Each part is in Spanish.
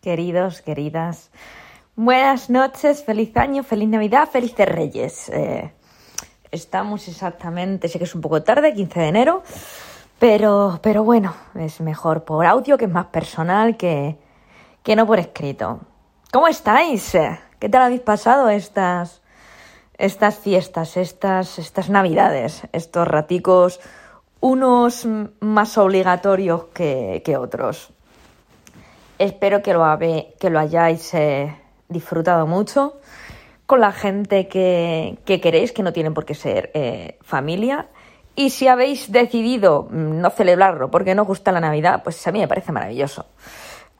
queridos, queridas. Buenas noches, feliz año, feliz Navidad, felices Reyes. Eh, estamos exactamente, sé que es un poco tarde, 15 de enero, pero, pero bueno, es mejor por audio, que es más personal que, que no por escrito. ¿Cómo estáis? ¿Qué tal habéis pasado estas, estas fiestas, estas, estas navidades, estos raticos, unos más obligatorios que, que otros? Espero que lo, hayáis eh, disfrutado mucho con la gente que, queréis, que no tienen por qué ser eh, familia. Y si habéis decidido mm, no celebrarlo porque no os gusta la Navidad, pues a mí me parece maravilloso.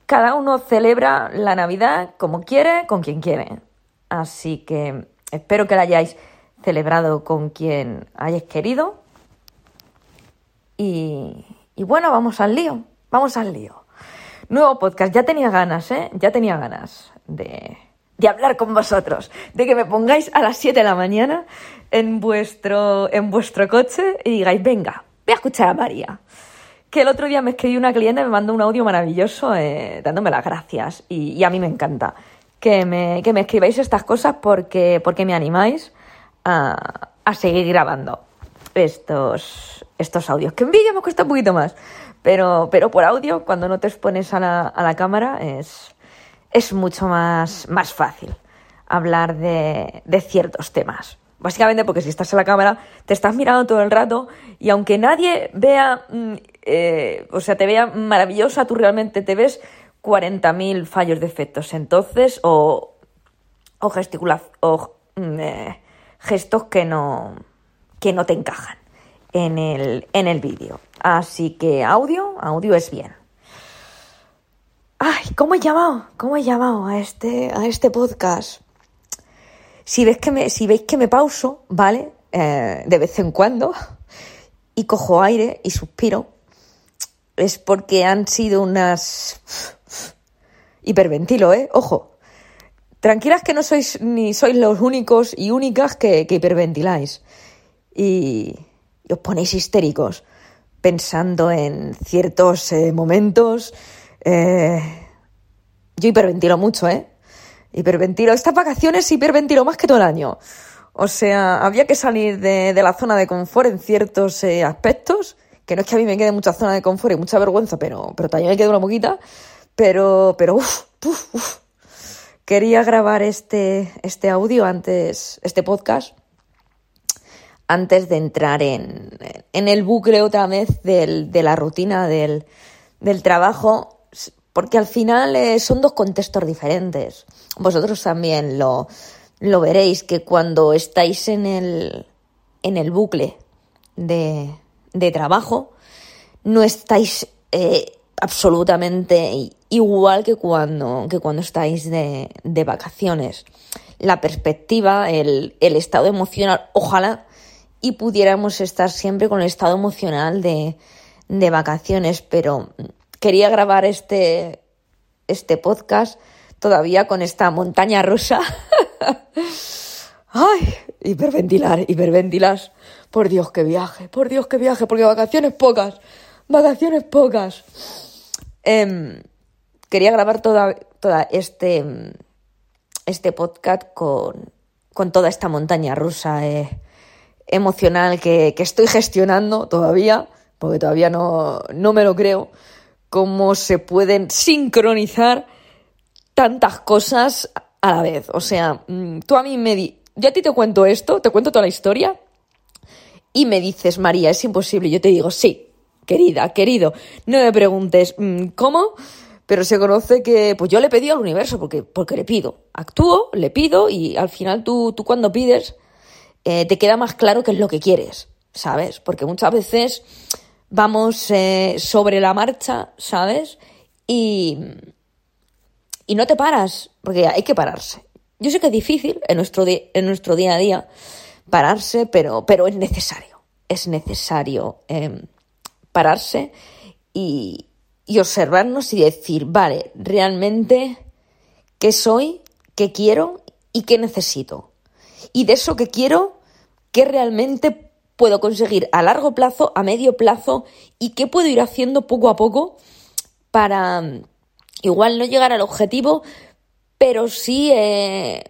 Cada uno celebra la Navidad como quiere, con quien quiere. Así que espero que la hayáis celebrado con quien hayáis querido. Y bueno, vamos al lío, vamos al lío. Nuevo podcast, ya tenía ganas, ¿eh? Ya tenía ganas de, de hablar con vosotros, de que me pongáis a las 7 de la mañana en vuestro, en vuestro coche y digáis, venga, voy a escuchar a María. Que el otro día me escribió una cliente, me mandó un audio maravilloso eh, dándome las gracias y, a mí me encanta que me, que me escribáis estas cosas porque, porque me animáis a, a seguir grabando estos, estos audios. Que en vídeo me cuesta un poquito más, pero, pero por audio, cuando no te expones a la, a la cámara, es, es mucho más, más fácil hablar de, de ciertos temas. Básicamente porque si estás en la cámara, te estás mirando todo el rato y aunque nadie vea, mm, eh, o sea, te vea maravillosa, tú realmente te ves 40.000 fallos de efectos. Entonces, o, o, o mm, eh, gestos que no, que no te encajan en el, en el vídeo. Así que audio, audio es bien. Ay, ¿cómo he llamado? ¿Cómo he llamado a este, a este podcast? Si, ves que me, si veis que me pauso, ¿vale? Eh, de vez en cuando y cojo aire y suspiro, es porque han sido unas... Hiperventilo, ¿eh? Ojo. Tranquilas que no sois ni sois los únicos y únicas que, que hiperventiláis. Y, os ponéis histéricos pensando en ciertos eh, momentos. Eh, yo hiperventilo mucho, ¿eh? Hiperventilo. Estas vacaciones hiperventilo más que todo el año. O sea, había que salir de, la zona de confort en ciertos eh, aspectos, que no es que a mí me quede mucha zona de confort y mucha vergüenza, pero, pero también me queda una poquita. Pero, pero, uff, uff, uff. Quería grabar este, este audio antes, este podcast, antes de entrar en, el bucle otra vez de la rutina del, trabajo, porque al final eh, son dos contextos diferentes. Vosotros también lo, lo veréis, que cuando estáis en el, en el bucle de, trabajo, no estáis eh, absolutamente igual que cuando, que cuando estáis de, de vacaciones. La perspectiva, el, el estado emocional, ojalá y pudiéramos estar siempre con el estado emocional de, de vacaciones, pero quería grabar este, este podcast todavía con esta montaña rusa. Ay, hiperventilar, hiperventilar. Por Dios que viaje, por Dios que viaje, porque vacaciones pocas, vacaciones pocas. Em, quería grabar toda, toda este, este podcast con, con toda esta montaña rusa. Eh emocional que, estoy gestionando todavía, porque todavía no, no me lo creo, cómo se pueden sincronizar tantas cosas a la vez. O sea, mm, tú a mí me di, yo a ti te cuento esto, te cuento toda la historia y me dices, María, es imposible. Yo te digo, sí, querida, querido, no me preguntes mm, cómo, pero se conoce que, pues yo le pedí al universo porque, porque le pido. Actúo, le pido y al final tú, tú cuando pides eh, te queda más claro qué es lo que quieres, ¿sabes? Porque muchas veces vamos eh, sobre la marcha, ¿sabes? Y, y no te paras, porque hay que pararse. Yo sé que es difícil en nuestro, en nuestro día a día pararse, pero, pero es necesario. Es necesario em, pararse y, y observarnos y decir, vale, realmente, ¿qué soy? ¿Qué quiero? ¿Y qué necesito? Y de eso que quiero, qué realmente puedo conseguir a largo plazo, a medio plazo y qué puedo ir haciendo poco a poco para, igual no llegar al objetivo, pero sí eh,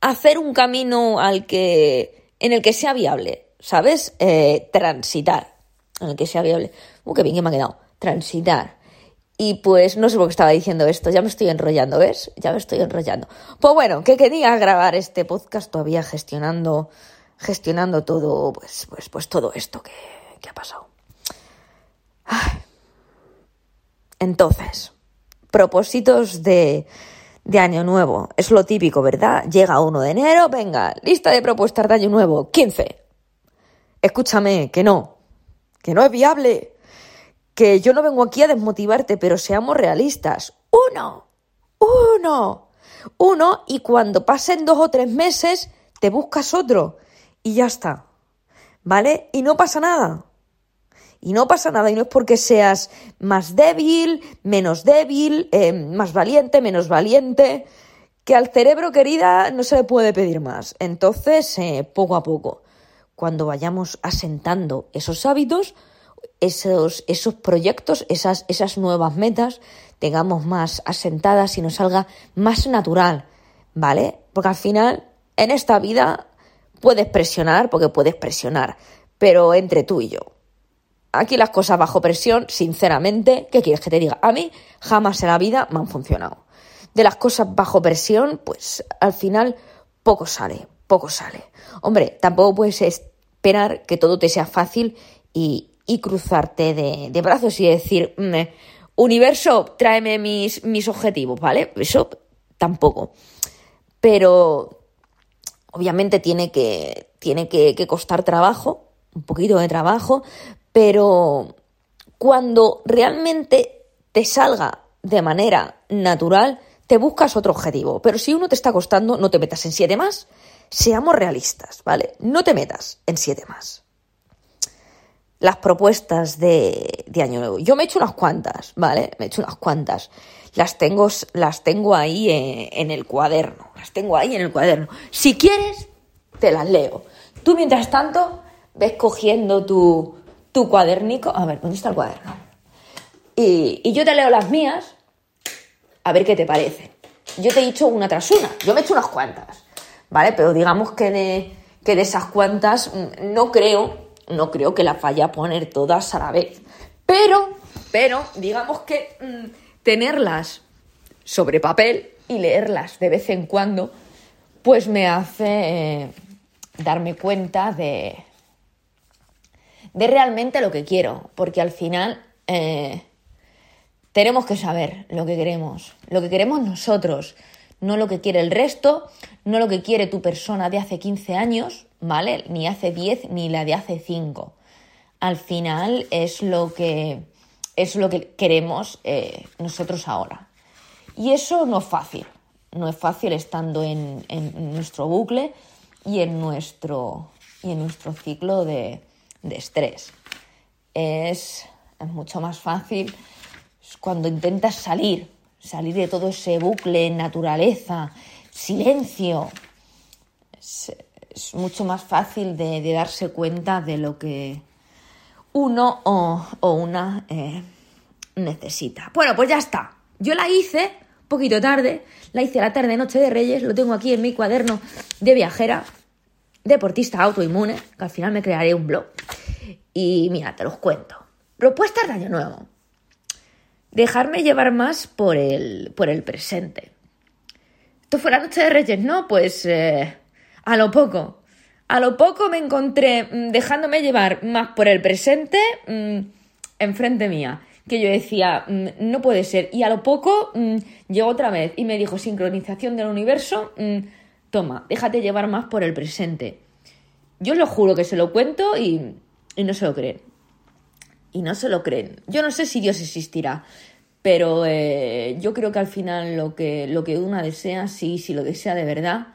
hacer un camino al que, en el que sea viable, ¿sabes? Eh, transitar, en el que sea viable. Uh, qué bien que me ha quedado. Transitar. Y pues no sé por qué estaba diciendo esto, ya me estoy enrollando, ¿ves? Ya me estoy enrollando. Pues bueno, que quería grabar este podcast todavía gestionando, gestionando todo, pues, pues, pues todo esto que, que ha pasado. Entonces, propósitos de, de año nuevo. Es lo típico, ¿verdad? Llega 1 de enero, venga, lista de propuestas de año nuevo, 15. Escúchame, que no, que no es viable, que yo no vengo aquí a desmotivarte, pero seamos realistas. Uno, uno, uno, y cuando pasen dos o tres meses, te buscas otro y ya está. ¿Vale? Y no pasa nada. Y no pasa nada, y no es porque seas más débil, menos débil, eh, más valiente, menos valiente, que al cerebro querida no se le puede pedir más. Entonces, eh, poco a poco, cuando vayamos asentando esos hábitos, esos, esos proyectos, esas, esas nuevas metas, tengamos más asentadas y nos salga más natural, ¿vale? Porque al final, en esta vida, puedes presionar, porque puedes presionar, pero entre tú y yo. Aquí las cosas bajo presión, sinceramente, ¿qué quieres que te diga? A mí jamás en la vida me han funcionado. De las cosas bajo presión, pues al final poco sale, poco sale. Hombre, tampoco puedes esperar que todo te sea fácil y, cruzarte de, brazos y decir, mm, universo, tráeme mis, mis objetivos, ¿vale? Eso tampoco. Pero obviamente tiene que, tiene que costar trabajo, un poquito de trabajo, pero cuando realmente te salga de manera natural, te buscas otro objetivo. Pero si uno te está costando, no te metas en siete más. Seamos realistas, ¿vale? No te metas en siete más. Las propuestas de, Año Nuevo. Yo me he hecho unas cuantas, ¿vale? Me he hecho unas cuantas. Las tengo, las tengo ahí en, el cuaderno. Las tengo ahí en el cuaderno. Si quieres, te las leo. Tú, mientras tanto, ves cogiendo tu, tu cuadernico. A ver, ¿dónde está el cuaderno? Y, yo te leo las mías, a ver qué te parece. Yo te he dicho una tras una, yo me he hecho unas cuantas, ¿vale? Pero digamos que de, que de esas cuantas mm, no creo, no creo que las vaya a poner todas a la vez. Pero, pero, digamos que mm, tenerlas sobre papel y leerlas de vez en cuando, pues me hace eh, darme cuenta de, de realmente lo que quiero, porque al final eh, tenemos que saber lo que queremos, lo que queremos nosotros, no lo que quiere el resto, no lo que quiere tu persona de hace 15 años, ¿vale? Ni hace 10 ni la de hace 5. Al final es lo que, es lo que queremos eh, nosotros ahora. Y eso no es fácil, no es fácil estando en, en nuestro bucle y en nuestro, y en nuestro ciclo de, de estrés. Es, mucho más fácil cuando intentas salir, salir de todo ese bucle, naturaleza, silencio. Es, mucho más fácil de, darse cuenta de lo que uno o, una eh, necesita. Bueno, pues ya está. Yo la hice poquito tarde, la hice la tarde Noche de Reyes, lo tengo aquí en mi cuaderno de viajera, deportista autoinmune, que al final me crearé un blog. Y mira, te los cuento. Propuestas de año nuevo. Dejarme llevar más por el, por el presente. Esto fue la noche de Reyes, ¿no? Pues eh, a lo poco. A lo poco me encontré mm, dejándome llevar más por el presente mm, enfrente mía. Que yo decía, mm, no puede ser. Y a lo poco llegó otra vez y me dijo, sincronización del universo, toma, déjate llevar más por el presente. Yo lo juro que se lo cuento y y no se lo creen. Y no se lo creen. Yo no sé si Dios existirá, pero eh, yo creo que al final lo que, lo que una desea, sí, si lo desea de verdad,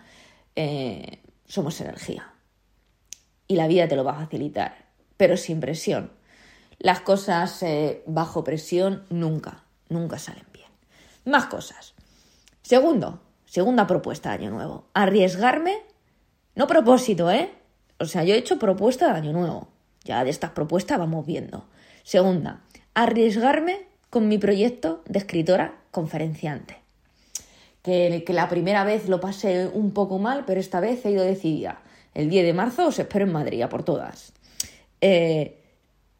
eh, somos energía. Y la vida te lo va a facilitar, pero sin presión. Las cosas eh, bajo presión nunca, nunca salen bien. Más cosas. Segundo, segunda propuesta de Año Nuevo. Arriesgarme, no propósito, ¿eh? O sea, yo he hecho propuesta de Año Nuevo. Ya de estas propuestas vamos viendo. Segunda, arriesgarme con mi proyecto de escritora conferenciante. Que, que, la primera vez lo pasé un poco mal, pero esta vez he ido decidida. El 10 de marzo os espero en Madrid, a por todas. Eh,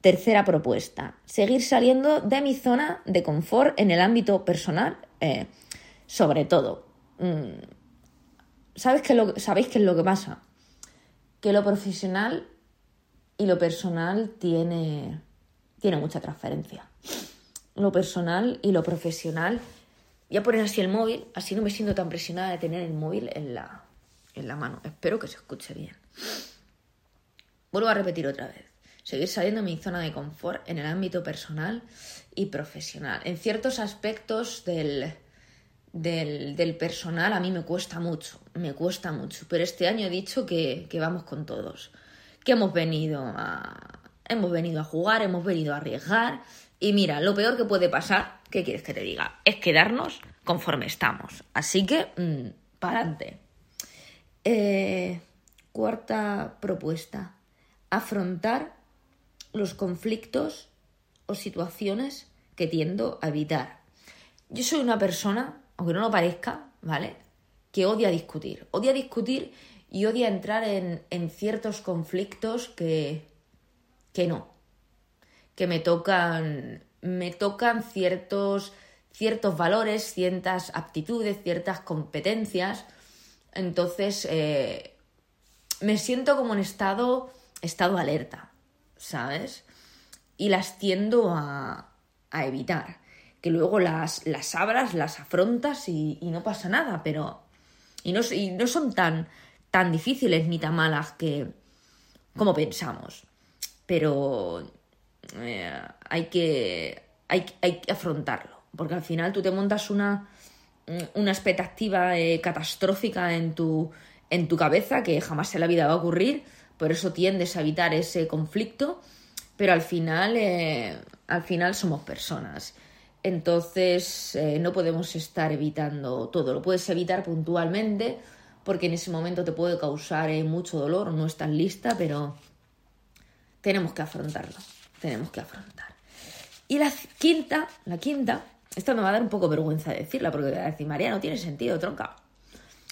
tercera propuesta, seguir saliendo de mi zona de confort en el ámbito personal, eh, sobre todo. Mm, ¿sabes qué lo, ¿Sabéis qué es lo que pasa? Que lo profesional y lo personal tiene, tiene mucha transferencia. Lo personal y lo profesional. Voy a poner así el móvil, así no me siento tan presionada de tener el móvil en la, en la mano. Espero que se escuche bien. Vuelvo a repetir otra vez. Seguir saliendo de mi zona de confort en el ámbito personal y profesional. En ciertos aspectos del, del, personal a mí me cuesta mucho, me cuesta mucho. Pero este año he dicho que, que vamos con todos. Que hemos venido a. Hemos venido a jugar, hemos venido a arriesgar. Y mira, lo peor que puede pasar, ¿qué quieres que te diga? Es quedarnos conforme estamos. Así que, mmm, para adelante. Eh, cuarta propuesta. Afrontar los conflictos o situaciones que tiendo a evitar. Yo soy una persona, aunque no lo parezca, ¿vale? Que odia discutir. Odia discutir y odia entrar en, en ciertos conflictos que, que no. Que me tocan. Me tocan ciertos, ciertos valores, ciertas aptitudes, ciertas competencias entonces, eh, me siento como en estado, estado alerta, ¿sabes? Y las tiendo a, a evitar. Que luego las, las abras, las afrontas y, no pasa nada, pero... Y no, y no son tan, tan difíciles ni tan malas que como pensamos. Pero eh, hay, que, hay, hay que afrontarlo. Porque al final tú te montas una, una expectativa eh, catastrófica en tu, en tu cabeza que jamás en la vida va a ocurrir, por eso tiendes a evitar ese conflicto, pero al final, eh, al final somos personas. Entonces eh, no podemos estar evitando todo, lo puedes evitar puntualmente porque en ese momento te puede causar mucho dolor, no estás lista, pero tenemos que afrontarlo, tenemos que afrontar. Y la quinta, la quinta esto me va a dar un poco vergüenza decirla, porque decir, María, no tiene sentido, tronca.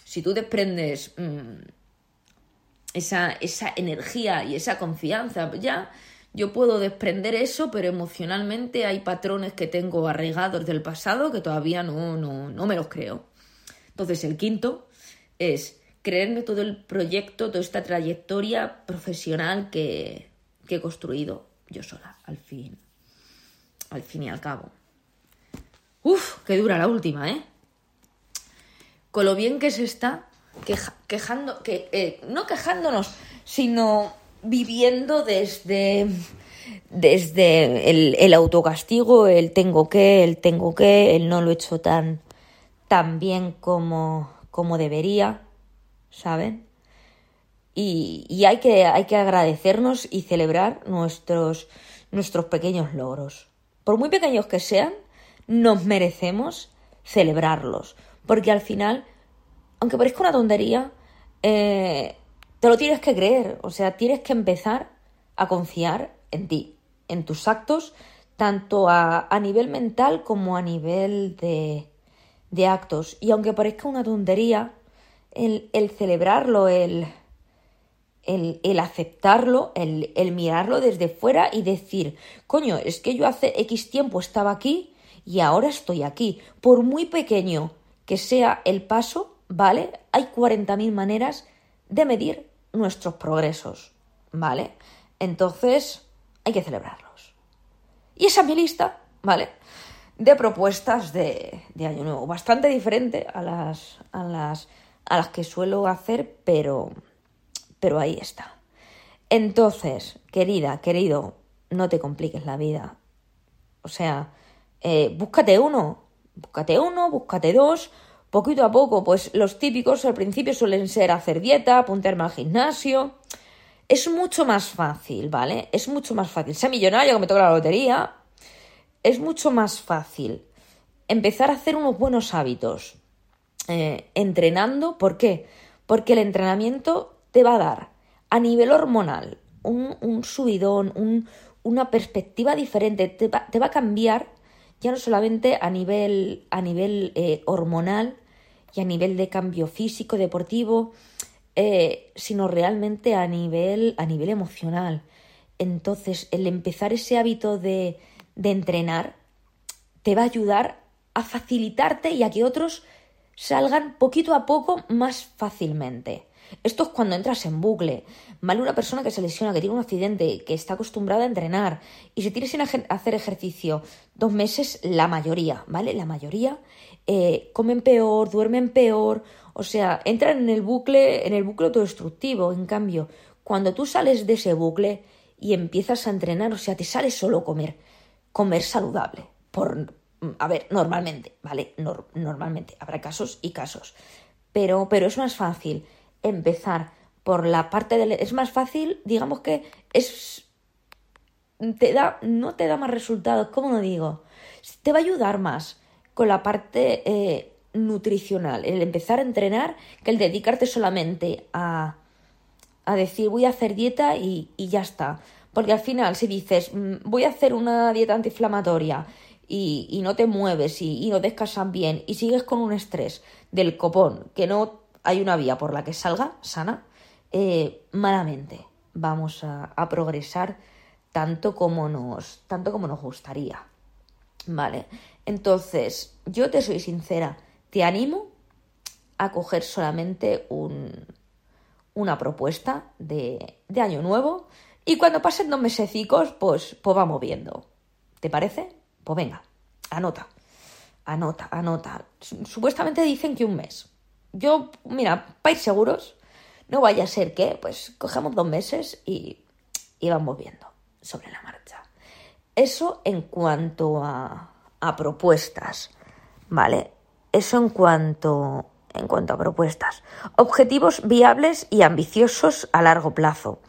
Si tú desprendes mm, esa, esa energía y esa confianza, ya yo puedo desprender eso, pero emocionalmente hay patrones que tengo arraigados del pasado que todavía no, no, no me los creo. Entonces, el quinto es creerme todo el proyecto, toda esta trayectoria profesional que, que he construido yo sola, al fin, al fin y al cabo. Uf, qué dura la última, ¿eh? Con lo bien que se está quejando, que, eh, no quejándonos, sino viviendo desde, desde el, el, autocastigo, el tengo que, el tengo que, el no lo he hecho tan, tan bien como, como debería, ¿saben? Y, hay, que, hay que agradecernos y celebrar nuestros, nuestros pequeños logros. Por muy pequeños que sean, nos merecemos celebrarlos. Porque al final, aunque parezca una tontería, eh, te lo tienes que creer. O sea, tienes que empezar a confiar en ti, en tus actos, tanto a, nivel mental como a nivel de, de, actos. Y aunque parezca una tontería, el, el celebrarlo, el, el, el, aceptarlo, el, el mirarlo desde fuera y decir, coño, es que yo hace X tiempo estaba aquí y ahora estoy aquí. Por muy pequeño que sea el paso, ¿vale? Hay 40.000 maneras de medir nuestros progresos, ¿vale? Entonces, hay que celebrarlos. Y esa es mi lista, ¿vale? De propuestas de, de Año Nuevo. Bastante diferente a las, a las, a las que suelo hacer, pero, pero ahí está. Entonces, querida, querido, no te compliques la vida. O sea, eh, búscate uno, búscate uno, búscate dos, poquito a poco, pues los típicos al principio suelen ser hacer dieta, apuntarme al gimnasio. Es mucho más fácil, ¿vale? Es mucho más fácil. Sea millonario que me toque la lotería, es mucho más fácil empezar a hacer unos buenos hábitos eh, entrenando. ¿Por qué? Porque el entrenamiento te va a dar a nivel hormonal un, subidón, una perspectiva diferente, te va, te va a cambiar ya no solamente a nivel, a nivel eh, hormonal y a nivel de cambio físico, deportivo, eh, sino realmente a nivel, a nivel emocional. Entonces, el empezar ese hábito de, de entrenar te va a ayudar a facilitarte y a que otros salgan poquito a poco más fácilmente. Esto es cuando entras en bucle. ¿Vale? Una persona que se lesiona, que tiene un accidente, que está acostumbrada a entrenar y se tiene sin hacer ejercicio dos meses, la mayoría, ¿vale? La mayoría eh, comen peor, duermen peor, o sea, entran en el bucle, en el bucle autodestructivo. En cambio, cuando tú sales de ese bucle y empiezas a entrenar, o sea, te sale solo comer, comer saludable, por, a ver, normalmente, ¿vale? normalmente, habrá casos y casos. Pero, pero es más fácil empezar por la parte del... Es más fácil, digamos que es... Te da, no te da más resultados, ¿cómo lo digo? Te va a ayudar más con la parte eh, nutricional, el empezar a entrenar, que el dedicarte solamente a, a decir voy a hacer dieta y, y ya está. Porque al final, si dices mm, voy a hacer una dieta antiinflamatoria y, y no te mueves y, y, no descansas bien y sigues con un estrés del copón que no hay una vía por la que salga sana, eh, malamente vamos a, progresar tanto como nos, tanto como nos gustaría. Vale, entonces yo te soy sincera, te animo a coger solamente un, una propuesta de, de año nuevo y cuando pasen dos mesecicos, pues, pues vamos viendo. ¿Te parece? Pues venga, anota, anota, anota. Supuestamente dicen que un mes. Yo, mira, para ir seguros, no vaya a ser que, pues, cojamos dos meses y, y vamos viendo sobre la marcha. Eso en cuanto a, a propuestas, ¿vale? Eso en cuanto, en cuanto a propuestas. Objetivos viables y ambiciosos a largo plazo.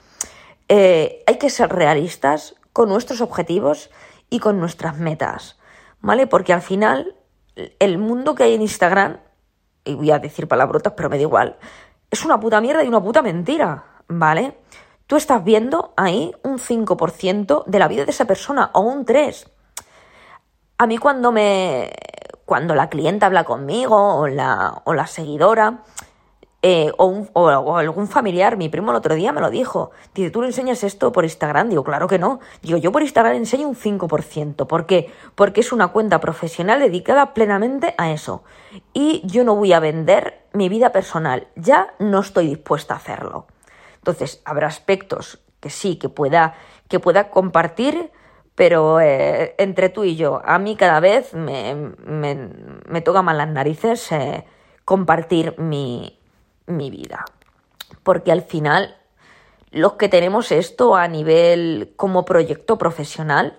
Eh, hay que ser realistas con nuestros objetivos y con nuestras metas, ¿vale? Porque al final el mundo que hay en Instagram, y voy a decir palabrotas, pero me da igual, es una puta mierda y una puta mentira, ¿vale? Tú estás viendo ahí un 5% de la vida de esa persona o un 3%. A mí cuando me cuando la clienta habla conmigo o la, o la seguidora, eh, o, algún familiar, mi primo el otro día me lo dijo. Dice, ¿tú le enseñas esto por Instagram? Digo, claro que no. Digo, yo por Instagram enseño un 5%. ¿Por qué? Porque es una cuenta profesional dedicada plenamente a eso. Y yo no voy a vender mi vida personal. Ya no estoy dispuesta a hacerlo. Entonces, habrá aspectos que sí, que pueda, que pueda compartir, pero eh, entre tú y yo, a mí cada vez me, me, toca más las narices eh, compartir mi, mi vida. Porque al final, los que tenemos esto a nivel como proyecto profesional,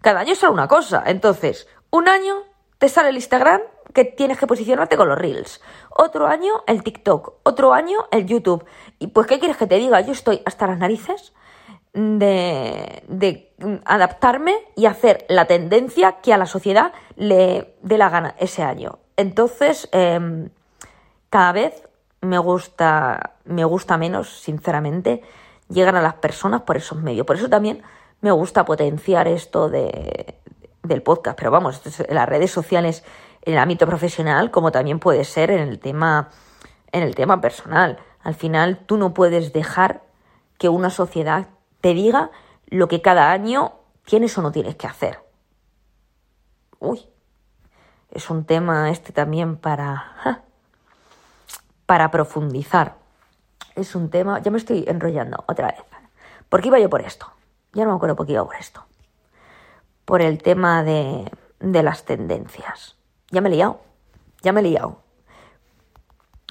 cada año sale una cosa. Entonces, un año te sale el Instagram que tienes que posicionarte con los Reels. Otro año el TikTok. Otro año el YouTube. Y pues, ¿qué quieres que te diga? Yo estoy hasta las narices de, de adaptarme y hacer la tendencia que a la sociedad le dé la gana ese año. Entonces, em, cada vez me gusta, me gusta menos, sinceramente, llegan a las personas por esos medios. Por eso también me gusta potenciar esto de, del podcast. Pero vamos, las redes sociales, en el ámbito profesional, como también puede ser en el tema, en el tema personal. Al final, tú no puedes dejar que una sociedad te diga lo que cada año tienes o no tienes que hacer. Uy, es un tema este también para para profundizar. Es un tema, ya me estoy enrollando otra vez. ¿Por qué iba yo por esto? Ya no me acuerdo por qué iba por esto. Por el tema de, de las tendencias. Ya me he liado. Ya me he liado.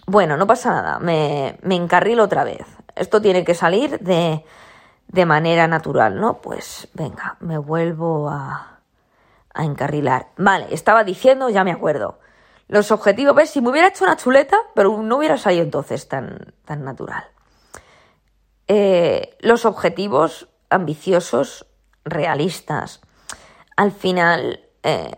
Bueno, no pasa nada. Me, me encarrilo otra vez. Esto tiene que salir de, de manera natural, ¿no? Pues venga, me vuelvo a, a encarrilar. Vale, estaba diciendo, ya me acuerdo. Los objetivos, ¿ves? Si me hubiera hecho una chuleta, pero no hubiera salido entonces tan, tan natural. Eh, los objetivos ambiciosos, realistas. Al final, eh,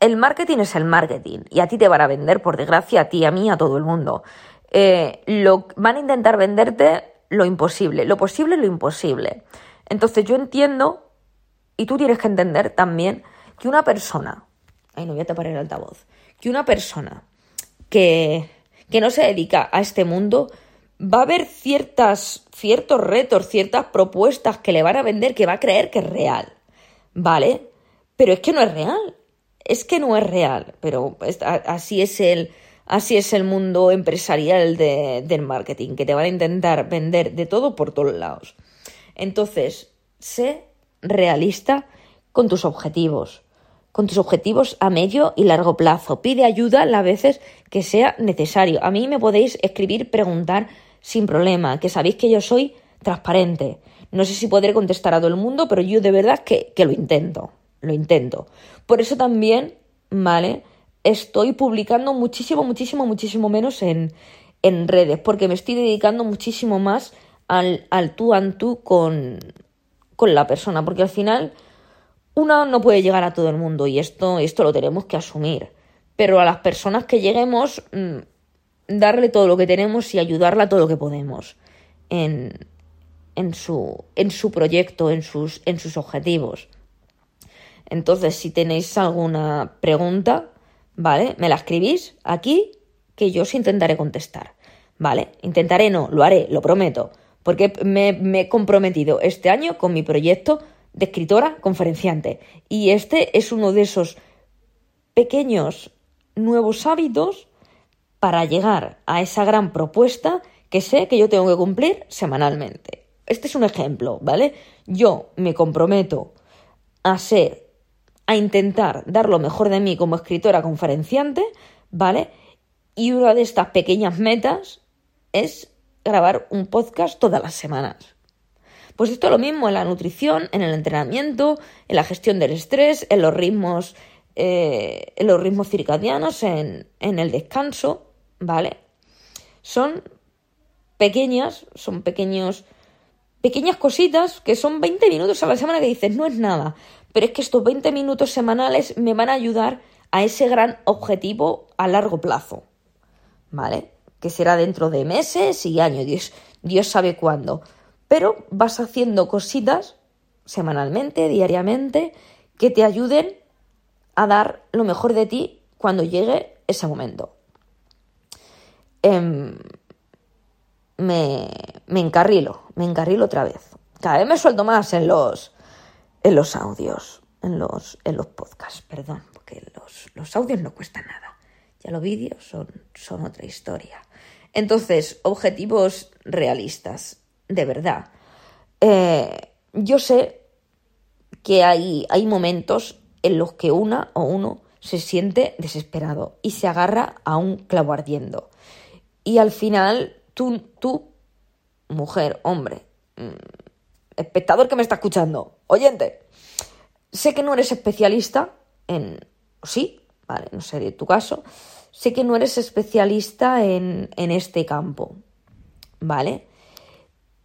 el marketing es el marketing y a ti te van a vender, por desgracia, a ti, a mí, a todo el mundo. Eh, lo, van a intentar venderte lo imposible, lo posible, lo imposible. Entonces yo entiendo, y tú tienes que entender también, que una persona, ay no voy a tapar el altavoz, que una persona que, que no se dedica a este mundo va a haber ciertas, ciertos retos, ciertas propuestas que le van a vender que va a creer que es real, ¿vale? Pero es que no es real, es que no es real, pero así es el, así es el mundo empresarial del marketing, que te van a intentar vender de todo por todos lados. Entonces, sé realista con tus objetivos, con tus objetivos a medio y largo plazo. Pide ayuda las veces que sea necesario. A mí me podéis escribir, preguntar sin problema, que sabéis que yo soy transparente. No sé si podré contestar a todo el mundo, pero yo de verdad que, que lo intento, lo intento. Por eso también, ¿vale? Estoy publicando muchísimo, muchísimo, muchísimo menos en, en redes, porque me estoy dedicando muchísimo más al, al tú a tú con, con la persona, porque al final una no puede llegar a todo el mundo y esto, esto lo tenemos que asumir. Pero a las personas que lleguemos, mm, darle todo lo que tenemos y ayudarla todo lo que podemos en, en, su, en su proyecto, en sus, en sus objetivos. Entonces, si tenéis alguna pregunta, ¿vale? Me la escribís aquí que yo os intentaré contestar, ¿vale? Intentaré, no, lo haré, lo prometo, porque me he comprometido este año con mi proyecto de escritora conferenciante. Y este es uno de esos pequeños nuevos hábitos para llegar a esa gran propuesta que sé que yo tengo que cumplir semanalmente. Este es un ejemplo, ¿vale? Yo me comprometo a ser, a intentar dar lo mejor de mí como escritora conferenciante, ¿vale? Y una de estas pequeñas metas es grabar un podcast todas las semanas. Pues esto es lo mismo en la nutrición, en el entrenamiento, en la gestión del estrés, en los ritmos, eh, en los ritmos circadianos, en, en el descanso, ¿vale? Son pequeñas, son pequeños, pequeñas cositas que son 20 minutos a la semana que dices, no es nada, pero es que estos 20 minutos semanales me van a ayudar a ese gran objetivo a largo plazo, ¿vale? Que será dentro de meses y años, Dios, Dios sabe cuándo pero vas haciendo cositas semanalmente, diariamente, que te ayuden a dar lo mejor de ti cuando llegue ese momento. Em, me, me, encarrilo, me encarrilo otra vez. Cada vez me suelto más en los, en los audios, en los, en los podcasts, perdón, porque los, los audios no cuestan nada. Ya los vídeos son, son otra historia. Entonces, objetivos realistas de verdad. Eh, yo sé que hay, hay momentos en los que una o uno se siente desesperado y se agarra a un clavo ardiendo. Y al final, tú, tú mujer, hombre, mm, espectador que me está escuchando, oyente, sé que no eres especialista en... Sí, vale, no sé de tu caso. Sé que no eres especialista en, en este campo, ¿vale?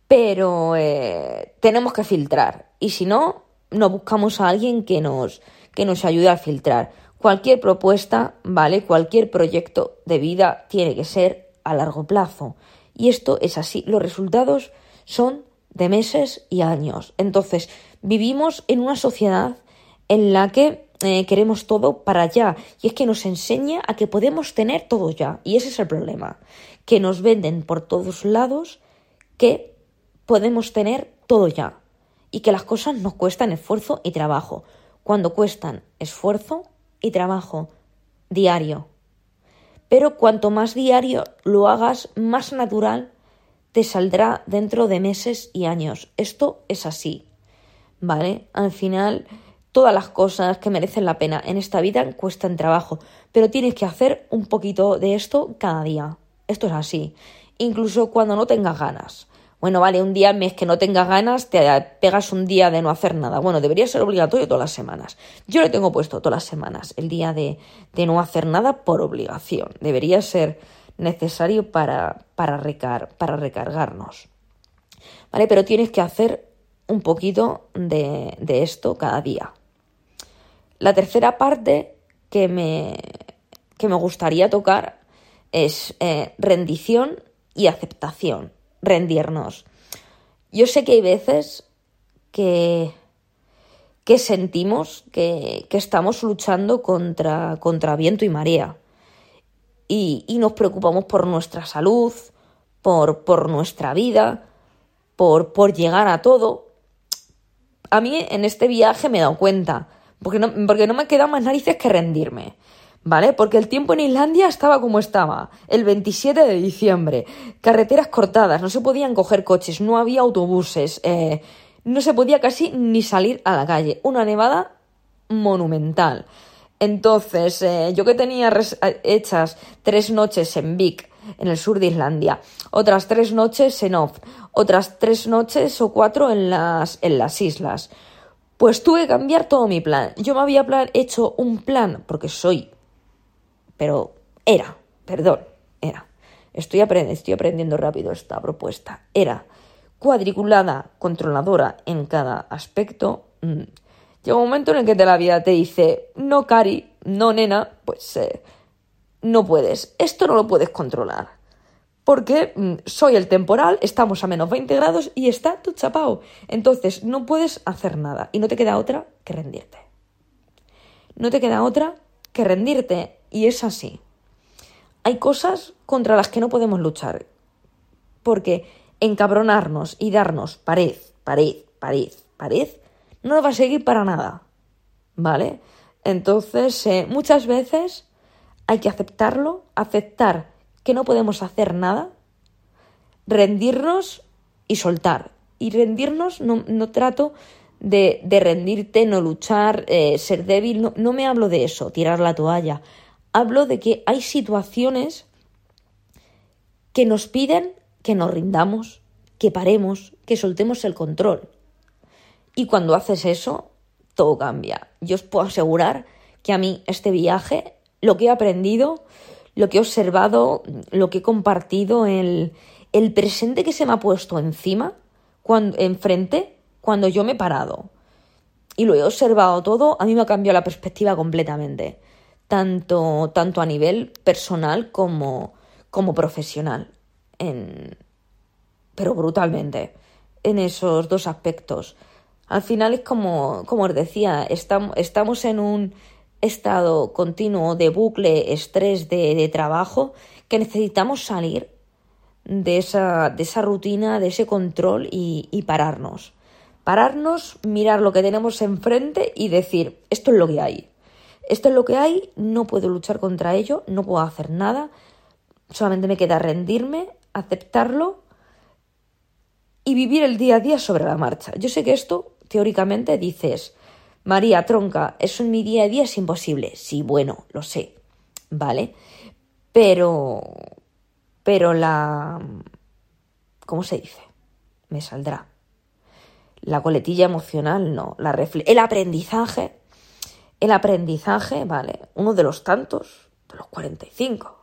Pero eh, tenemos que filtrar y si no, no buscamos a alguien que nos, que nos ayude a filtrar. Cualquier propuesta, ¿vale? Cualquier proyecto de vida tiene que ser a largo plazo. Y esto es así. Los resultados son de meses y años. Entonces, vivimos en una sociedad en la que eh, queremos todo para allá. Y es que nos enseña a que podemos tener todo ya. Y ese es el problema. Que nos venden por todos lados que podemos tener todo ya y que las cosas nos cuestan esfuerzo y trabajo, cuando cuestan esfuerzo y trabajo diario. Pero cuanto más diario lo hagas, más natural te saldrá dentro de meses y años. Esto es así, ¿vale? Al final, todas las cosas que merecen la pena en esta vida cuestan trabajo, pero tienes que hacer un poquito de esto cada día. Esto es así, incluso cuando no tengas ganas. Bueno, vale, un día mes que no tengas ganas, te pegas un día de no hacer nada. Bueno, debería ser obligatorio todas las semanas. Yo le tengo puesto todas las semanas el día de, de no hacer nada por obligación. Debería ser necesario para, para, para recargarnos. ¿Vale? Pero tienes que hacer un poquito de, de esto cada día. La tercera parte que me, que me gustaría tocar es eh, rendición y aceptación rendirnos. Yo sé que hay veces que, que sentimos que, estamos luchando contra, contra viento y marea. Y, nos preocupamos por nuestra salud, por, por nuestra vida, por, por llegar a todo. A mí en este viaje me he dado cuenta, porque no, porque no me quedan más narices que rendirme. ¿Vale? Porque el tiempo en Islandia estaba como estaba, el 27 de diciembre, carreteras cortadas, no se podían coger coches, no había autobuses, eh, no se podía casi ni salir a la calle, una nevada monumental. Entonces, eh, yo que tenía hechas tres noches en Vic, en el sur de Islandia, otras tres noches en Off, otras tres noches o cuatro en las, en las islas, pues tuve que cambiar todo mi plan. Yo me había hecho un plan, porque soy pero era, perdón, era. Estoy, aprendiendo rápido esta propuesta. Era cuadriculada, controladora en cada aspecto. Mm. Llega un momento en el que te la vida te dice, no, Cari, no, nena, pues eh, no puedes. Esto no lo puedes controlar. Porque mm, soy el temporal, estamos a menos 20 grados y está tu chapao. Entonces no puedes hacer nada y no te queda otra que rendirte. No te queda otra que rendirte. Y es así. Hay cosas contra las que no podemos luchar. Porque encabronarnos y darnos pared, pared, pared, pared, no nos va a seguir para nada. ¿Vale? Entonces, eh, muchas veces hay que aceptarlo, aceptar que no podemos hacer nada, rendirnos y soltar. Y rendirnos no, no trato de, de, rendirte, no luchar, eh, ser débil, no, no me hablo de eso, tirar la toalla hablo de que hay situaciones que nos piden que nos rindamos, que paremos, que soltemos el control. Y cuando haces eso, todo cambia. Yo os puedo asegurar que a mí este viaje, lo que he aprendido, lo que he observado, lo que he compartido, el, el presente que se me ha puesto encima, cuando, enfrente, cuando yo me he parado y lo he observado todo, a mí me ha cambiado la perspectiva completamente tanto, tanto a nivel personal como, como profesional, en, pero brutalmente, en esos dos aspectos. Al final es como, como os decía, estamos, estamos en un estado continuo de bucle, estrés de, de trabajo, que necesitamos salir de esa, de esa rutina, de ese control y, y pararnos. Pararnos, mirar lo que tenemos enfrente y decir, esto es lo que hay esto es lo que hay, no puedo luchar contra ello, no puedo hacer nada, solamente me queda rendirme, aceptarlo y vivir el día a día sobre la marcha. Yo sé que esto, teóricamente, dices, María, tronca, eso en mi día a día es imposible. Sí, bueno, lo sé, ¿vale? Pero, pero la... ¿Cómo se dice? Me saldrá. La coletilla emocional, no. La el aprendizaje el aprendizaje, ¿vale? Uno de los tantos, de los 45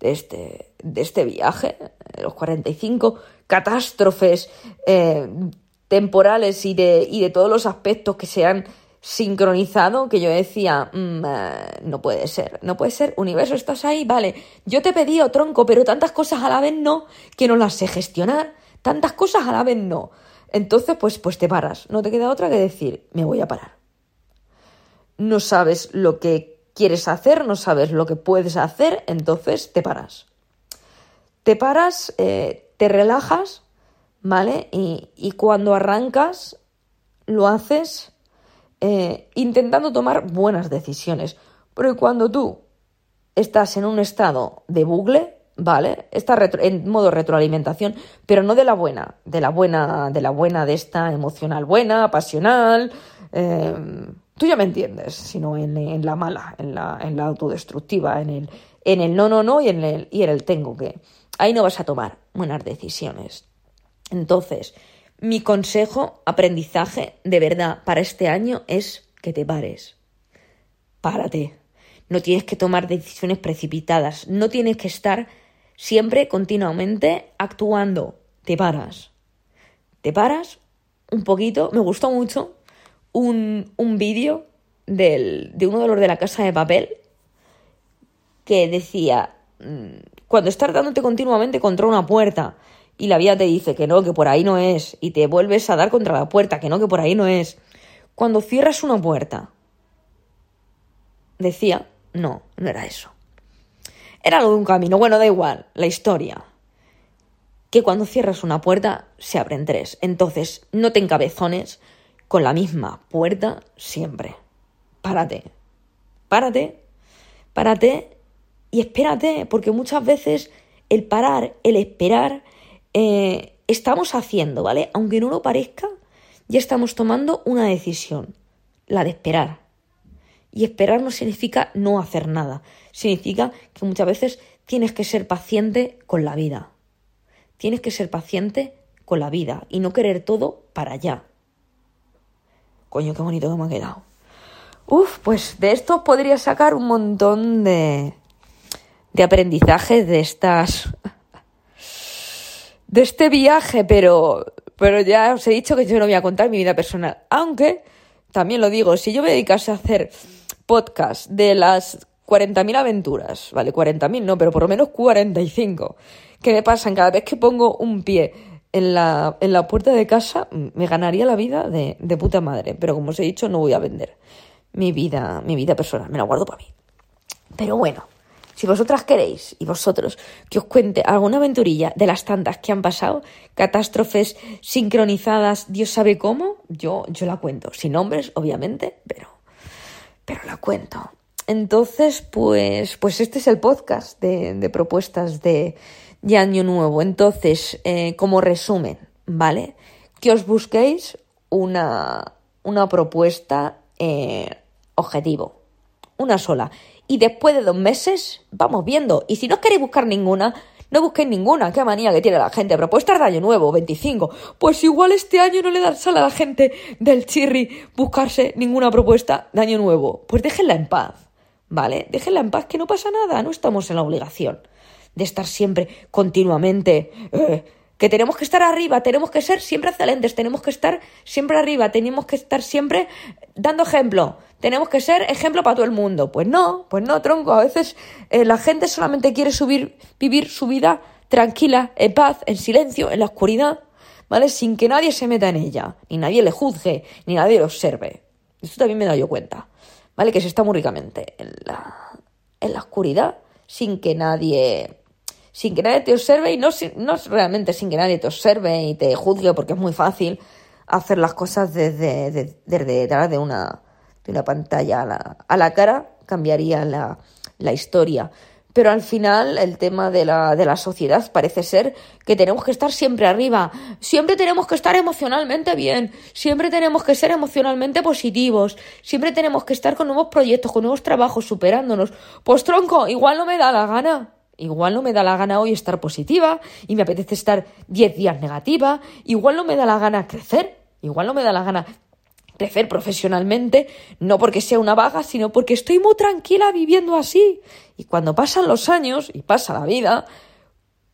de este, de este viaje, de los 45 catástrofes eh, temporales y de, y de todos los aspectos que se han sincronizado, que yo decía, mm, eh, no puede ser, no puede ser, universo, estás ahí, vale, yo te pedí o tronco, pero tantas cosas a la vez no, que no las sé gestionar, tantas cosas a la vez no. Entonces, pues, pues te paras, no te queda otra que decir, me voy a parar no sabes lo que quieres hacer, no sabes lo que puedes hacer, entonces te paras. Te paras, eh, te relajas, ¿vale? Y, cuando arrancas, lo haces eh, intentando tomar buenas decisiones. Porque cuando tú estás en un estado de bucle, ¿vale? Está en modo retroalimentación, pero no de la buena, de la buena, de la buena de esta emocional buena, pasional, eh, Tú ya me entiendes, sino en, en la mala, en la, en la autodestructiva, en el, en el no, no, no y en el, y en el tengo que. Ahí no vas a tomar buenas decisiones. Entonces, mi consejo, aprendizaje de verdad para este año es que te pares. Párate. No tienes que tomar decisiones precipitadas. No tienes que estar siempre continuamente actuando. Te paras. Te paras un poquito. Me gustó mucho un, un vídeo de uno de los de la casa de papel que decía, mm, cuando estás dándote continuamente contra una puerta y la vida te dice que no, que por ahí no es, y te vuelves a dar contra la puerta, que no, que por ahí no es, cuando cierras una puerta. Decía, no, no era eso. Era algo de un camino. Bueno, da igual, la historia. Que cuando cierras una puerta se abren tres. Entonces, no te encabezones con la misma puerta siempre. Párate. Párate. Párate y espérate, porque muchas veces el parar, el esperar, eh, estamos haciendo, ¿vale? Aunque no lo parezca, ya estamos tomando una decisión, la de esperar. Y esperar no significa no hacer nada, significa que muchas veces tienes que ser paciente con la vida. Tienes que ser paciente con la vida y no querer todo para allá. Coño, qué bonito que me ha quedado. Uf, pues de esto podría sacar un montón de, de aprendizaje de estas de este viaje, pero pero ya os he dicho que yo no voy a contar mi vida personal, aunque también lo digo, si yo me dedicase a hacer podcast de las 40.000 aventuras, vale, 40.000 no, pero por lo menos 45, que me pasan cada vez que pongo un pie en la, en la puerta de casa, me ganaría la vida de, de puta madre, pero como os he dicho, no voy a vender mi vida, mi vida personal, me la guardo para mí. Pero bueno, si vosotras queréis y vosotros que os cuente alguna aventurilla de las tantas que han pasado, catástrofes sincronizadas, Dios sabe cómo, yo, yo la cuento. Sin nombres, obviamente, pero, pero la cuento. Entonces, pues, pues este es el podcast de, propuestas de, de, Año Nuevo. Entonces, eh, como resumen, ¿vale? Que os busquéis una, una propuesta eh, objetivo. Una sola y después de dos meses vamos viendo. Y si no queréis buscar ninguna, no busquéis ninguna. Qué manía que tiene la gente. Propuestas de año nuevo, 25. Pues igual este año no le dan sal a la gente del chirri buscarse ninguna propuesta de año nuevo. Pues déjenla en paz. ¿Vale? Déjenla en paz que no pasa nada. No estamos en la obligación de estar siempre continuamente eh, que tenemos que estar arriba, tenemos que ser siempre excelentes, tenemos que estar siempre arriba, tenemos que estar siempre dando ejemplo, tenemos que ser ejemplo para todo el mundo. Pues no, pues no, tronco, a veces eh, la gente solamente quiere subir, vivir su vida tranquila, en paz, en silencio, en la oscuridad, ¿vale? Sin que nadie se meta en ella, ni nadie le juzgue, ni nadie le observe. Esto también me he dado yo cuenta, ¿vale? Que se está muy ricamente en la, en la oscuridad, sin que nadie sin que nadie te observe y no, no realmente sin que nadie te observe y te juzgue, porque es muy fácil hacer las cosas desde, detrás de una, de una pantalla a la, a la cara, cambiaría la, la historia. Pero al final el tema de la, de la sociedad parece ser que tenemos que estar siempre arriba, siempre tenemos que estar emocionalmente bien, siempre tenemos que ser emocionalmente positivos, siempre tenemos que estar con nuevos proyectos, con nuevos trabajos, superándonos. Pues tronco, igual no me da la gana. Igual no me da la gana hoy estar positiva y me apetece estar 10 días negativa. Igual no me da la gana crecer. Igual no me da la gana crecer profesionalmente, no porque sea una vaga, sino porque estoy muy tranquila viviendo así. Y cuando pasan los años y pasa la vida,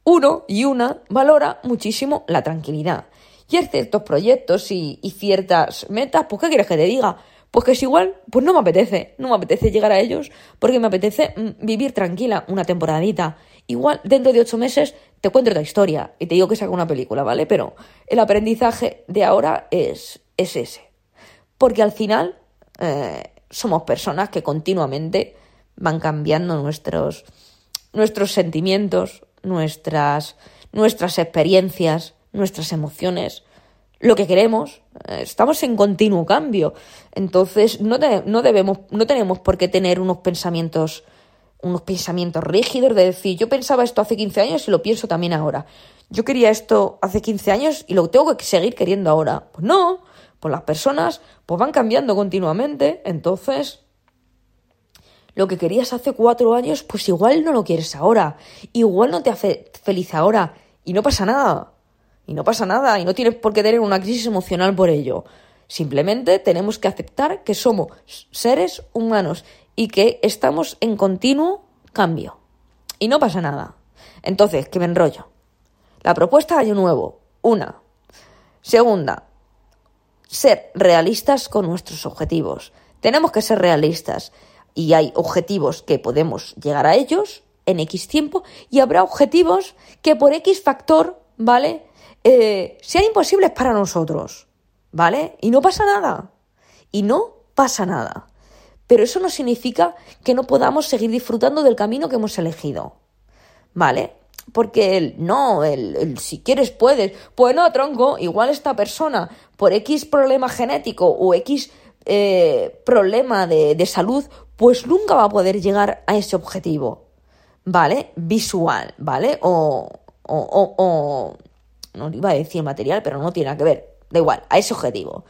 uno y una valora muchísimo la tranquilidad. Y hay ciertos proyectos y, y ciertas metas, pues ¿qué quieres que te diga? Pues que es igual, pues no me apetece, no me apetece llegar a ellos porque me apetece mm, vivir tranquila una temporadita. Igual dentro de ocho meses te cuento otra historia y te digo que saco una película, ¿vale? Pero el aprendizaje de ahora es, es ese. Porque al final eh, somos personas que continuamente van cambiando nuestros, nuestros sentimientos, nuestras, nuestras experiencias, nuestras emociones lo que queremos. Eh, estamos en continuo cambio. Entonces, no, no, debemos, no tenemos por qué tener unos pensamientos, unos pensamientos rígidos de decir, yo pensaba esto hace 15 años y lo pienso también ahora. Yo quería esto hace 15 años y lo tengo que seguir queriendo ahora. Pues no, pues las personas pues van cambiando continuamente. Entonces, lo que querías hace cuatro años, pues igual no lo quieres ahora. Igual no te hace feliz ahora. Y no pasa nada. Y no pasa nada, y no tienes por qué tener una crisis emocional por ello. Simplemente tenemos que aceptar que somos seres humanos y que estamos en continuo cambio. Y no pasa nada. Entonces, que me enrollo. La propuesta de año nuevo. Una. Segunda. Ser realistas con nuestros objetivos. Tenemos que ser realistas. Y hay objetivos que podemos llegar a ellos en X tiempo y habrá objetivos que por X factor, ¿vale? Eh, sean imposibles para nosotros, ¿vale? Y no pasa nada. y no pasa nada. Pero eso no significa que no podamos seguir disfrutando del camino que hemos elegido. ¿Vale? Porque el no, el, si quieres puedes. Pues no, tronco, igual esta persona por X problema genético o X eh, problema de, salud, pues nunca va a poder llegar a ese objetivo. ¿Vale? Visual, ¿vale? O, o, o no iba a decir material, pero no tiene nada que ver. Da igual, a ese objetivo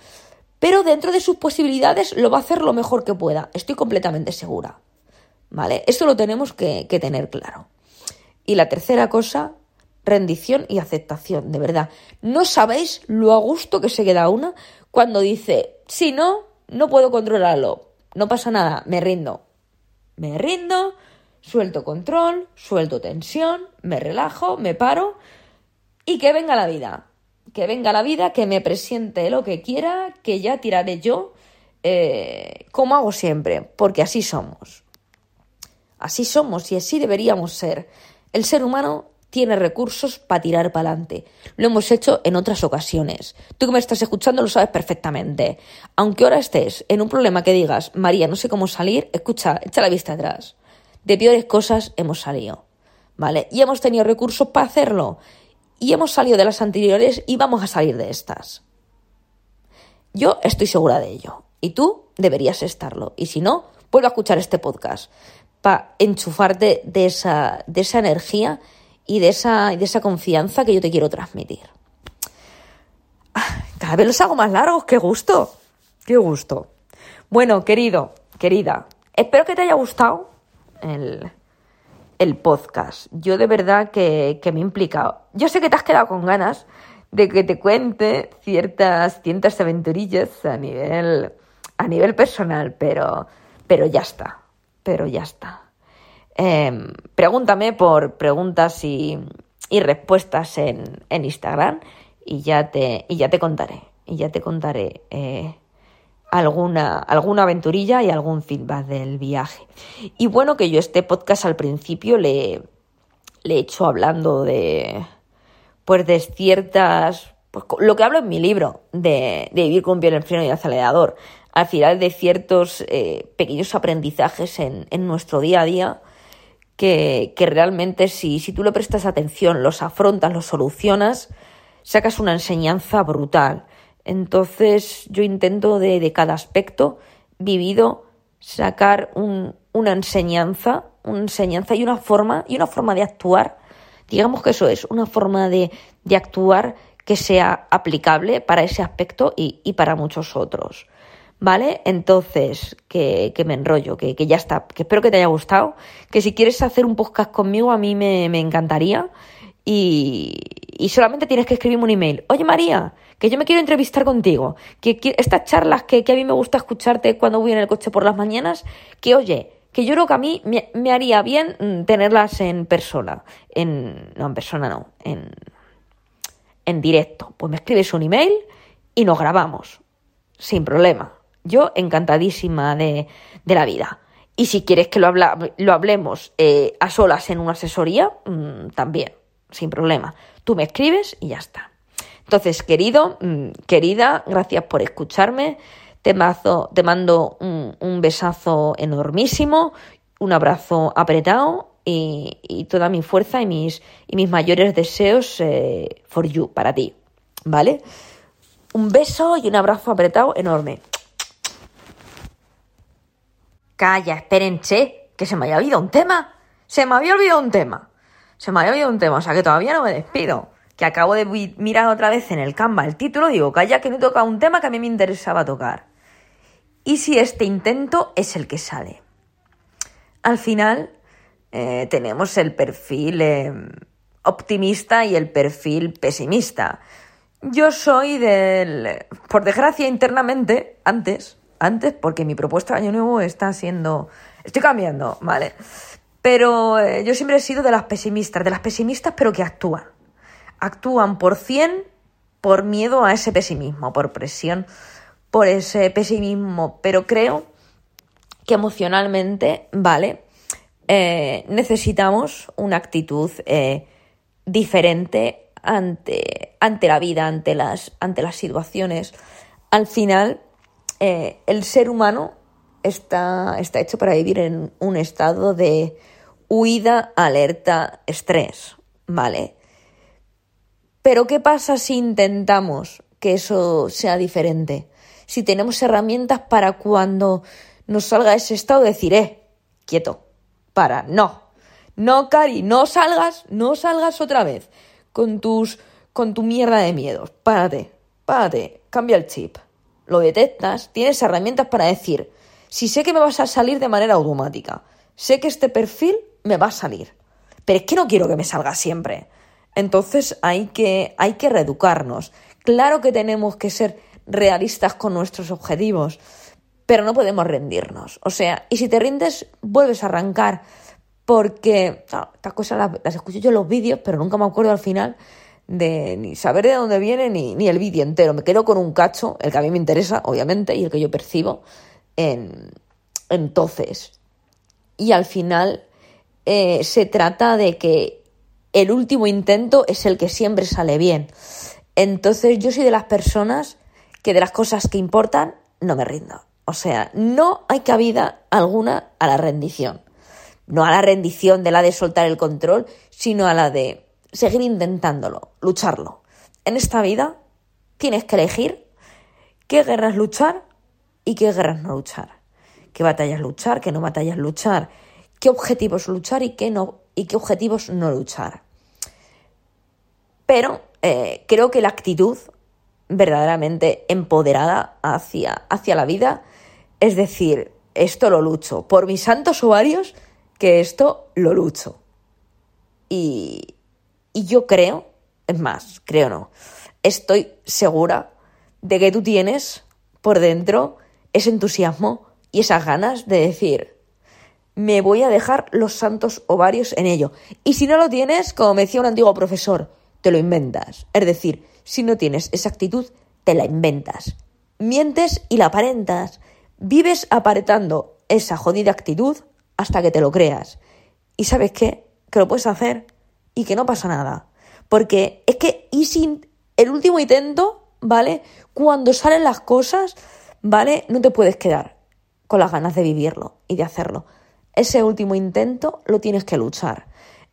pero dentro de sus posibilidades lo va a hacer lo mejor que pueda, estoy completamente segura. ¿Vale? Esto lo tenemos que, tener claro. Y la tercera cosa, rendición y aceptación, de verdad. No sabéis lo a gusto que se queda una cuando dice, si no, no puedo controlarlo, no pasa nada, me rindo. Me rindo, suelto control, suelto tensión, me relajo, me paro y que venga la vida que venga la vida, que me presente lo que quiera, que ya tiraré yo, eh, como hago siempre, porque así somos. Así somos y así deberíamos ser. El ser humano tiene recursos para tirar para adelante. Lo hemos hecho en otras ocasiones. Tú que me estás escuchando lo sabes perfectamente. Aunque ahora estés en un problema que digas, María, no sé cómo salir, escucha, echa la vista atrás. De peores cosas hemos salido. ¿Vale? Y hemos tenido recursos para hacerlo y hemos salido de las anteriores y vamos a salir de estas. Yo estoy segura de ello y tú deberías estarlo. Y si no, vuelve a escuchar este podcast para enchufarte de esa, de esa energía y de esa, de esa confianza que yo te quiero transmitir. Ah, cada vez los hago más largos, qué gusto, qué gusto. Bueno, querido, querida, espero que te haya gustado el, el podcast. Yo de verdad que, me he implicado. Yo sé que te has quedado con ganas de que te cuente ciertas, ciertas aventurillas a nivel, a nivel personal, pero, pero ya está, pero ya está. Em, pregúntame por preguntas y, y respuestas en, en, Instagram y ya te, y ya te contaré, y ya te contaré eh, alguna, alguna aventurilla y algún feedback del viaje. Y bueno, que yo este podcast al principio le, le he hecho hablando de, pues de ciertas, pues lo que hablo en mi libro, de, de vivir con piel en freno y acelerador, al final de ciertos eh, pequeños aprendizajes en, en, nuestro día a día que, que realmente si, si tú le prestas atención, los afrontas, los solucionas, sacas una enseñanza brutal. Entonces yo intento de, cada aspecto vivido sacar una enseñanza, una enseñanza y una forma, y una forma de actuar. Digamos que eso es, una forma de, actuar que sea aplicable para ese aspecto y, para muchos otros. ¿Vale? Entonces, que, me enrollo, que, ya está, que espero que te haya gustado, que si quieres hacer un podcast conmigo a mí me, me encantaría y, y solamente tienes que escribirme un email. Oye María, que yo me quiero entrevistar contigo, que, estas charlas que, a mí me gusta escucharte cuando voy en el coche por las mañanas, que oye, que yo creo que a mí me, haría bien mm, tenerlas en persona, en, no en persona no, en, en directo. Pues me escribes un email y nos grabamos, sin problema. Yo encantadísima de, de la vida. Y si quieres que lo, lo hablemos eh, a solas en una asesoría, mm, también, sin problema. Tú me escribes y ya está. Entonces, querido, mm, querida, gracias por escucharme. Te, te mando un, besazo enormísimo, un abrazo apretado y, toda mi fuerza y mis, y mis mayores deseos eh, for you, para ti. ¿Vale? Un beso y un abrazo apretado enorme. Calla, esperen, che, que se me había olvidado un tema. Se me había olvidado un tema. Se me había olvidado un tema, o sea que todavía no me despido que acabo de mirar otra vez en el Canva el título, digo, calla que no he tocado un tema que a mí me interesaba tocar. ¿Y si este intento es el que sale? Al final eh, tenemos el perfil eh, optimista y el perfil pesimista. Yo soy del... Por desgracia, internamente, antes, antes, porque mi propuesta de Año Nuevo está siendo... Estoy cambiando, ¿vale? Pero eh, yo siempre he sido de las pesimistas, de las pesimistas pero que actúan actúan por 100 por miedo a ese pesimismo, por presión, por ese pesimismo, pero creo que emocionalmente, ¿vale? Eh, necesitamos una actitud eh, diferente ante, ante la vida, ante las, ante las situaciones. Al final, el ser humano está, está hecho para vivir en un estado de huida, alerta, estrés, ¿vale? Pero ¿qué pasa si intentamos que eso sea diferente? Si tenemos herramientas para cuando nos salga ese estado decir, eh, quieto, para, no, no, Cari, no salgas, no salgas otra vez con tus, con tu mierda de miedos, párate, párate, cambia el chip, lo detectas, tienes herramientas para decir, si sé que me vas a salir de manera automática, sé que este perfil me va a salir, pero es que no quiero que me salga siempre. Entonces hay que, hay que reeducarnos. Claro que tenemos que ser realistas con nuestros objetivos, pero no podemos rendirnos. O sea, y si te rindes, vuelves a arrancar, porque estas cosas las, escucho yo en los vídeos, pero nunca me acuerdo al final de ni saber de dónde viene ni, ni el vídeo entero. Me quedo con un cacho, el que a mí me interesa, obviamente, y el que yo percibo. En, entonces, y al final eh, se trata de que el último intento es el que siempre sale bien. Entonces yo soy de las personas que de las cosas que importan no me rindo. O sea, no hay cabida alguna a la rendición. No a la rendición de la de soltar el control, sino a la de seguir intentándolo, lucharlo. En esta vida tienes que elegir qué guerras luchar y qué guerras no luchar. Qué batallas luchar, qué no batallas luchar, qué objetivos luchar y qué, no, y qué objetivos no luchar. Pero eh, creo que la actitud verdaderamente empoderada hacia, hacia la vida es decir, esto lo lucho. Por mis santos ovarios, que esto lo lucho. Y, y yo creo, es más, creo no, estoy segura de que tú tienes por dentro ese entusiasmo y esas ganas de decir, me voy a dejar los santos ovarios en ello. Y si no lo tienes, como me decía un antiguo profesor, te lo inventas. Es decir, si no tienes esa actitud, te la inventas. Mientes y la aparentas. Vives aparentando esa jodida actitud hasta que te lo creas. Y sabes qué? Que lo puedes hacer y que no pasa nada. Porque es que y sin el último intento, ¿vale? Cuando salen las cosas, ¿vale? No te puedes quedar con las ganas de vivirlo y de hacerlo. Ese último intento lo tienes que luchar.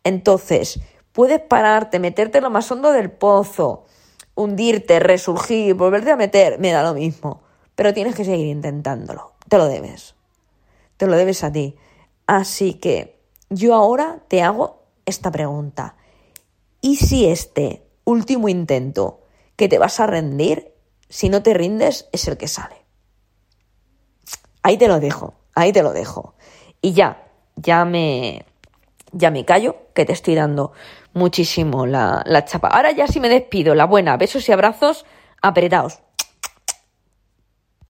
Entonces, puedes pararte, meterte en lo más hondo del pozo, hundirte, resurgir, volverte a meter, me da lo mismo pero tienes que seguir intentándolo. Te lo debes. Te lo debes a ti. Así que yo ahora te hago esta pregunta. ¿Y si este último intento que te vas a rendir, si no te rindes, es el que sale? Ahí te lo dejo, ahí te lo dejo. Y ya, ya me, ya me callo, que te estoy dando muchísimo la, la chapa. Ahora ya sí me despido, la buena, besos y abrazos apretados